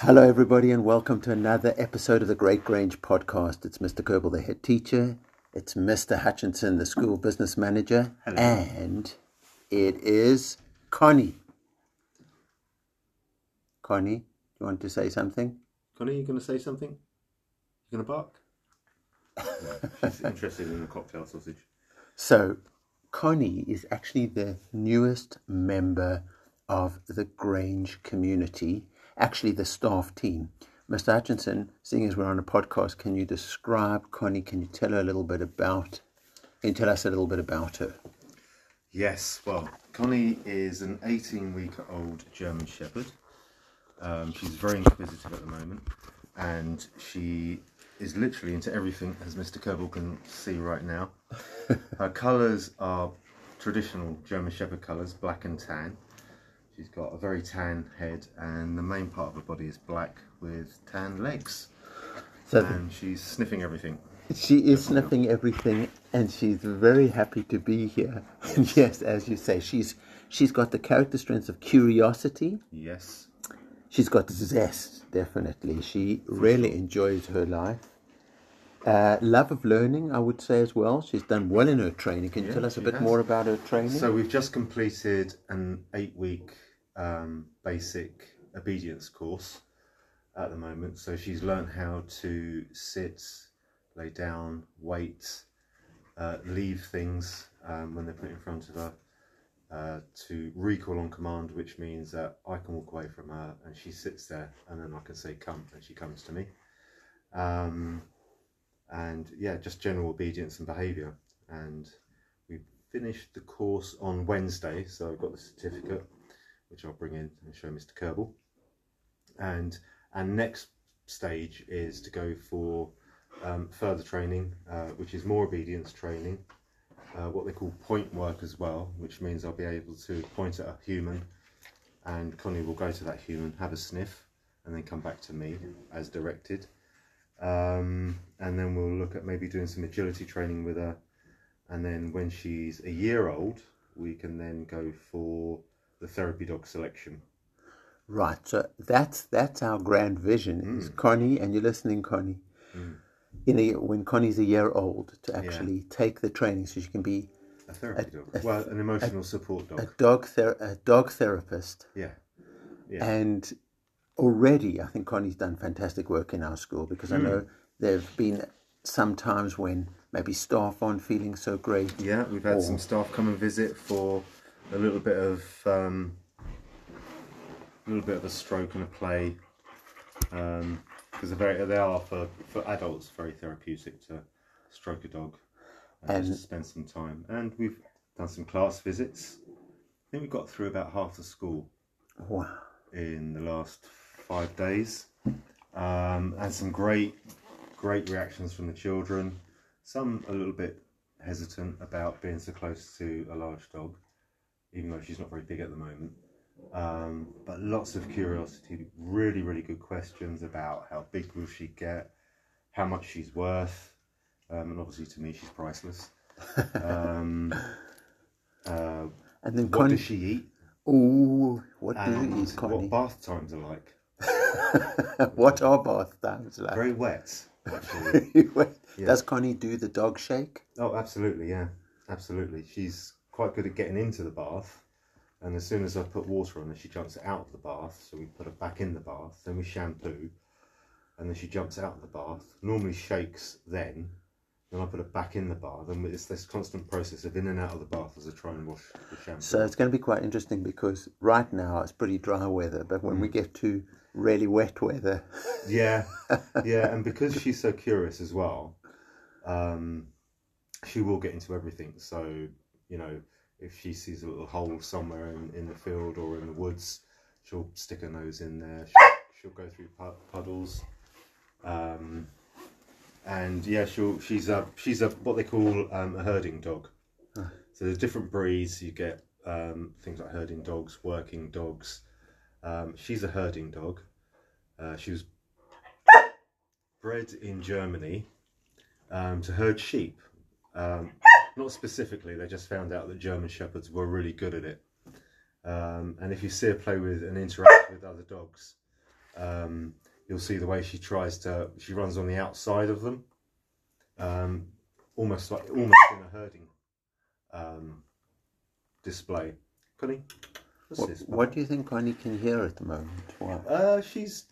Hello, everybody, and welcome to another episode of the Great Grange podcast. It's Mr. Kerbal, the head teacher. It's Mr. Hutchinson, the school business manager. Hello. And it is Connie. Connie, do you want to say something? Connie, you going to say something? You going to bark? No, she's interested in the cocktail sausage. So, Connie is actually the newest member of the Grange community, actually, the staff team. Mr. Hutchinson, seeing as we're on a podcast, can you describe Connie? Can you tell her a little bit about? Can you tell us a little bit about her? Yes, well, Connie is an 18 week old German Shepherd. Um, she's very inquisitive at the moment and she is literally into everything, as Mr. Kerbal can see right now. Her colours are traditional German Shepherd colours, black and tan. She's got a very tan head, and the main part of her body is black with tan legs. So And she's sniffing everything. she is sniffing everything, and she's very happy to be here. And yes, as you say, she's she's got the character strengths of curiosity. Yes, She's got zest, definitely. She really enjoys her life. Uh, love of learning, I would say as well. She's done well in her training. Can you Yeah, tell us a bit has. more about her training? So we've just completed an eight-week um, basic obedience course at the moment. So she's learned how to sit, lay down, wait, uh, leave things um, when they're put in front of her, uh, to recall on command, which means that I can walk away from her and she sits there, and then I can say "come" and she comes to me. Um, and yeah, just general obedience and behaviour. And we finished the course on Wednesday, so I've got the certificate, which I'll bring in and show Mr. Kerbal. And our next stage is to go for um, further training, uh, which is more obedience training, uh, what they call point work as well, which means I'll be able to point at a human, and Connie will go to that human, have a sniff, and then come back to me as directed. Um, and then we'll look at maybe doing some agility training with her. And then when she's a year old, we can then go for the therapy dog selection. right, so that's that's our grand vision is Connie, and you're listening, Connie. In a, when Connie's a year old, to actually take the training so she can be A therapy dog. Well, an emotional support a dog. dog ther- a dog therapist. Yeah. Yeah. And already, I think Connie's done fantastic work in our school because I know there have been some times when maybe staff aren't feeling so great. Yeah, we've had some staff come and visit for a little bit of um, a little bit of a stroke and a play because they're very they are for, for adults very therapeutic to stroke a dog and, And- just spend some time. And we've done some class visits. I think we got through about half the school Wow. in the last five days. Um, and some great, great reactions from the children. Some a little bit hesitant about being so close to a large dog, even though she's not very big at the moment. Um, but lots of curiosity, really, really good questions about how big will she get, how much she's worth, um, and obviously to me she's priceless. Um, uh, And then what Connie, does she eat? ooh, what do And you eat, what bath times are like. what are bath times like? Very wet, actually. Does Connie do the dog shake? oh, absolutely, yeah, absolutely. She's quite good at getting into the bath, and as soon as I put water on her, she jumps out of the bath. So we put her back in the bath, then we shampoo, and then she jumps out of the bath. Normally shakes then. Then I put it back in the bath, and it's this constant process of in and out of the bath as I try and wash the shampoo. So it's going to be quite interesting because right now it's pretty dry weather, but when we get to really wet weather, Yeah, yeah, and because she's so curious as well, um, she will get into everything. So you know, if she sees a little hole somewhere in, in the field or in the woods, she'll stick her nose in there. She'll, she'll go through pu- puddles, um, and yeah, she'll she's a she's a what they call um, a herding dog. So there's different breeds. You get um, things like herding dogs, working dogs. Um, she's a herding dog. Uh, she was bred in Germany um, to herd sheep. Um, not specifically, they just found out that German shepherds were really good at it. Um, and if you see her play with and interact with other dogs, Um, you'll see the way she tries to. She runs on the outside of them, um, almost like almost in a herding um, display. Connie, what's What, this? what do you think Connie can hear at the moment? Why? Uh, she's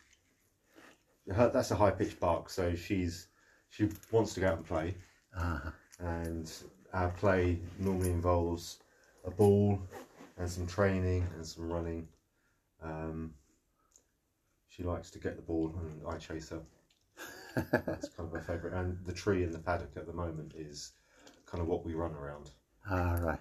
her, that's a high pitched bark, so she's she wants to go out and play, Ah, and our play normally involves a ball and some training and some running. Um, she likes to get the ball, and I chase her. That's kind of her favourite. And the tree in the paddock at the moment is kind of what we run around. all right.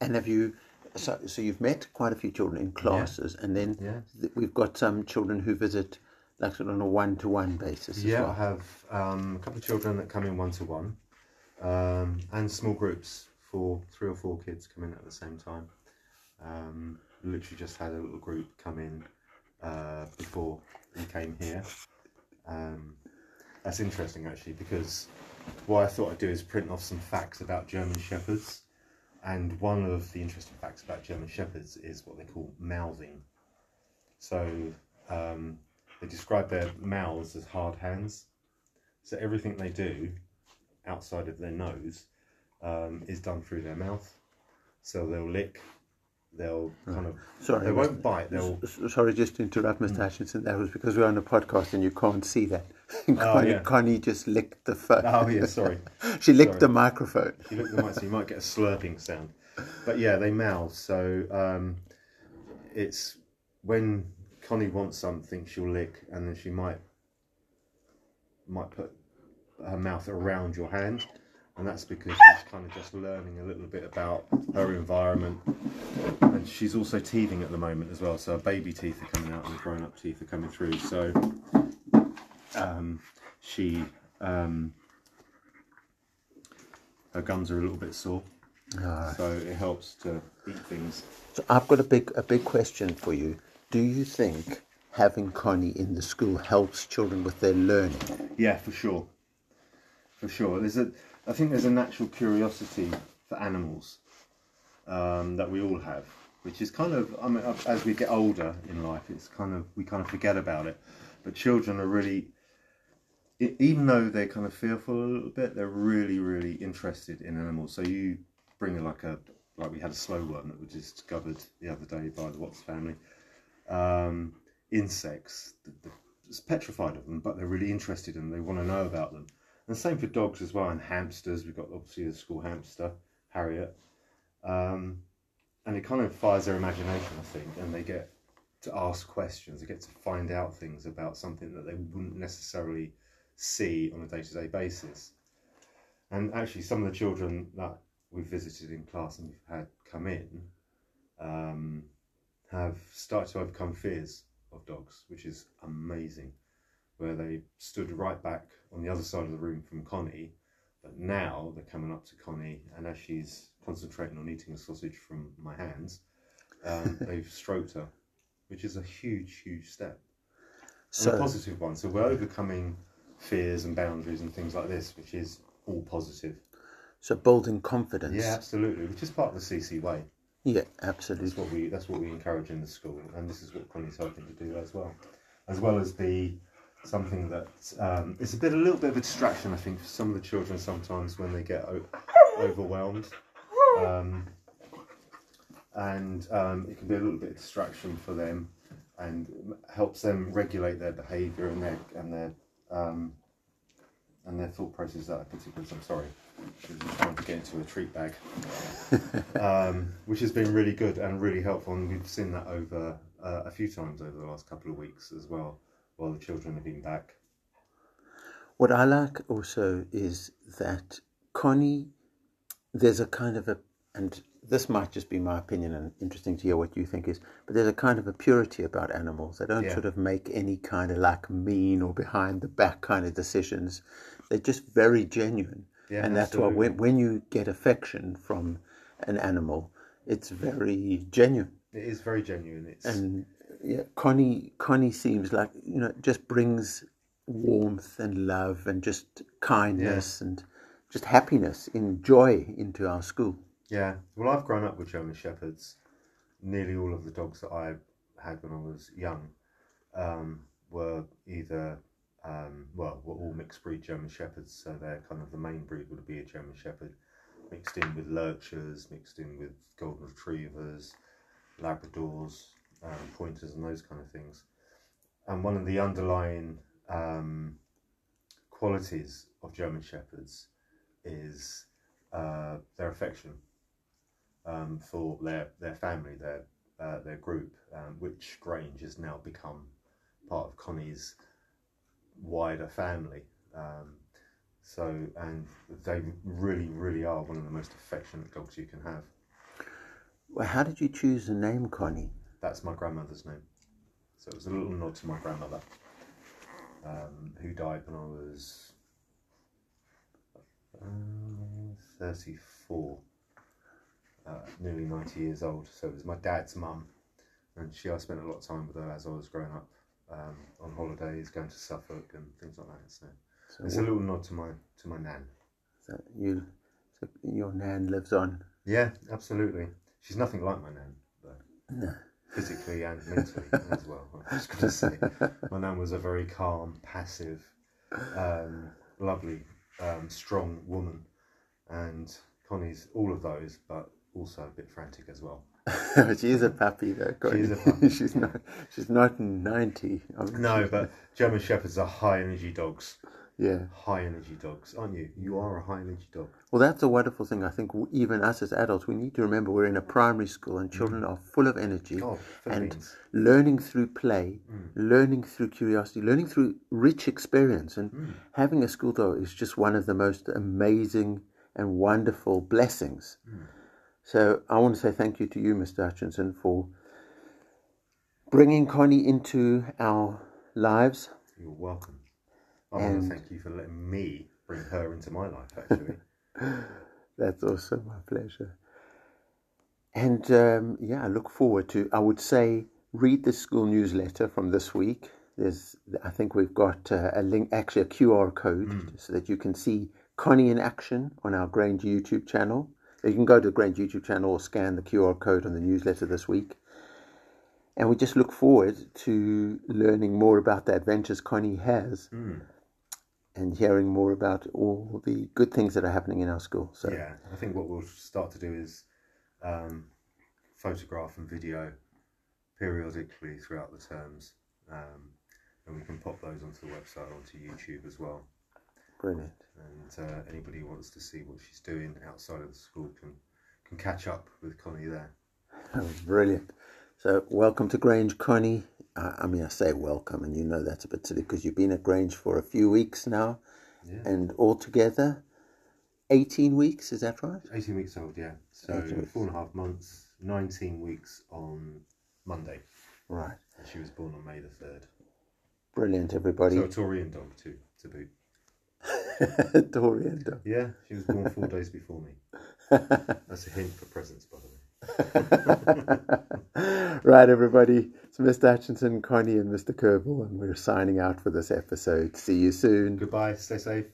And have you? So, so you've met quite a few children in classes, and then Yeah. th- we've got some children who visit, like sort of on a one-to-one basis. As Yeah, I well. have um, a couple of children that come in one to one, um, and small groups for three or four kids come in at the same time. Um, literally just had a little group come in uh, before we came here. Um, that's interesting actually because what I thought I'd do is print off some facts about German Shepherds. And one of the interesting facts about German Shepherds is what they call mouthing. So um, they describe their mouths as hard hands. So everything they do outside of their nose um, is done through their mouth. So they'll lick, they'll kind of, Sorry, they won't bite, they'll, Sorry, just to interrupt, Mr. Hutchinson. That was because we're on a podcast and you can't see that. Connie, yeah. Connie just licked the phone. oh yeah, sorry. she licked sorry. the microphone. she at the mic, so you might get a slurping sound. But yeah, they mouth. So um, it's when Connie wants something, she'll lick, and then she might might put her mouth around your hand, and that's because she's kind of just learning a little bit about her environment. And she's also teething at the moment as well, so her baby teeth are coming out and the grown-up teeth are coming through. So um, she um, her gums are a little bit sore, Ah. so it helps to eat things. So I've got a big, a big question for you. Do you think having Connie in the school helps children with their learning? Yeah, for sure. For sure. There's a I think there's a natural curiosity for animals um, that we all have, which is kind of I mean as we get older in life, it's kind of we kind of forget about it. But children are really even though they're kind of fearful a little bit, they're really, really interested in animals. So you bring like a like we had a slow worm that was discovered the other day by the Watts family. Um, insects, the, the, it's petrified of them, but they're really interested in them. They want to know about them. And same for dogs as well, and hamsters. We've got obviously the school hamster, Harriet. Um, and it kind of fires their imagination, I think, and they get to ask questions. They get to find out things about something that they wouldn't necessarily see on a day to day basis. And actually, some of the children that we've visited in class and we've had come in um, have started to overcome fears of dogs, which is amazing. Where they stood right back on the other side of the room from Connie, but now they're coming up to Connie, and as she's concentrating on eating a sausage from my hands, um, they've stroked her, which is a huge, huge step and a positive one. So we're overcoming fears and boundaries and things like this, which is all positive. so building confidence. Yeah, absolutely. Which is part of the CC way. Yeah, absolutely. That's what we that's what we encourage in the school, and this is what Connie's hoping to do as well, as well as be something that um, it's a bit a little bit of a distraction. I think for some of the children sometimes when they get o- overwhelmed. Um, and um, it can be a little bit of distraction for them, and helps them regulate their behaviour and their and their um, and their thought process. That particular, I'm sorry, I'm just trying to get into a treat bag, um, which has been really good and really helpful. And we've seen that over uh, a few times over the last couple of weeks as well, while the children have been back. What I like also is that Connie, there's a kind of a, and this might just be my opinion and interesting to hear what you think is, but there's a kind of a purity about animals. They don't Yeah. sort of make any kind of like mean or behind the back kind of decisions. They're just very genuine. Yeah, and that's why when, when you get affection from an animal, it's very genuine. It is very genuine. It's And yeah, Connie Connie seems like you know just brings warmth and love and just kindness and just happiness and joy into our school. Yeah, well, I've grown up with German Shepherds. Nearly all of the dogs that I had when I was young um, were either um, well, were all mixed breed German Shepherds, so they're kind of the main breed would be a German Shepherd, mixed in with lurchers, mixed in with golden retrievers, Labradors, um, pointers, and those kind of things. And one of the underlying um, qualities of German Shepherds is uh, their affection um, for their, their family, their uh, their group, um, which Grange has now become part of Connie's wider family. Um, so, and they really, really are one of the most affectionate dogs you can have. Well, how did you choose the name Connie? That's my grandmother's name. So it was a little nod to my grandmother, um, who died when I was uh, 34, uh, nearly 90 years old. So it was my dad's mum, and she, I spent a lot of time with her as I was growing up um, on holidays, going to Suffolk and things like that. So, so it's a little nod to my to my nan. So you, so your nan lives on. Yeah, absolutely. She's nothing like my nan, though. No. Physically and mentally as well. I was going to say, my nan was a very calm, passive, um, lovely, um, strong woman, and Connie's all of those, but also a bit frantic as well. she's a puppy though. She's a puppy. she's not. She's not ninety. No, but German Shepherds are high energy dogs. Yeah. High energy dogs, aren't you? You are a high energy dog. Well, that's a wonderful thing. I think even us as adults, we need to remember we're in a primary school and children mm. are full of energy oh, and learning through play, mm. learning through curiosity, learning through rich experience. And mm. having a school dog is just one of the most amazing and wonderful blessings. Mm. So I want to say thank you to you, Mr. Hutchinson, for bringing Connie into our lives. You're welcome. I want to thank you for letting me bring her into my life, actually. That's also my pleasure. And um, yeah, I look forward to, I would say, read the school newsletter from this week. There's, I think we've got uh, a link, actually a QR code, mm. so that you can see Connie in action on our Grange YouTube channel. You can go to the Grange YouTube channel or scan the QR code on the newsletter this week. And we just look forward to learning more about the adventures Connie has mm. And hearing more about all the good things that are happening in our school. So Yeah, I think what we'll start to do is um, photograph and video periodically throughout the terms. Um, and we can pop those onto the website, onto YouTube as well. Brilliant. And uh, anybody who wants to see what she's doing outside of the school can can catch up with Connie there. Oh, brilliant. So, welcome to Grange, Connie. I mean, I say welcome, and you know that's a bit silly because you've been at Grange for a few weeks now, yeah. and altogether, 18 weeks, is that right? 18 weeks old, yeah. So, four and a half months, 19 weeks on Monday. Right. And she was born on May the 3rd. Brilliant, everybody. So, a Taurian dog, too, to boot. Dorian dog. Yeah, she was born four days before me. That's a hint for presents, by the way. right, everybody. It's Mr. Hutchinson, Connie, and Mr. Kerbel, and we're signing out for this episode. See you soon. Goodbye. Stay safe.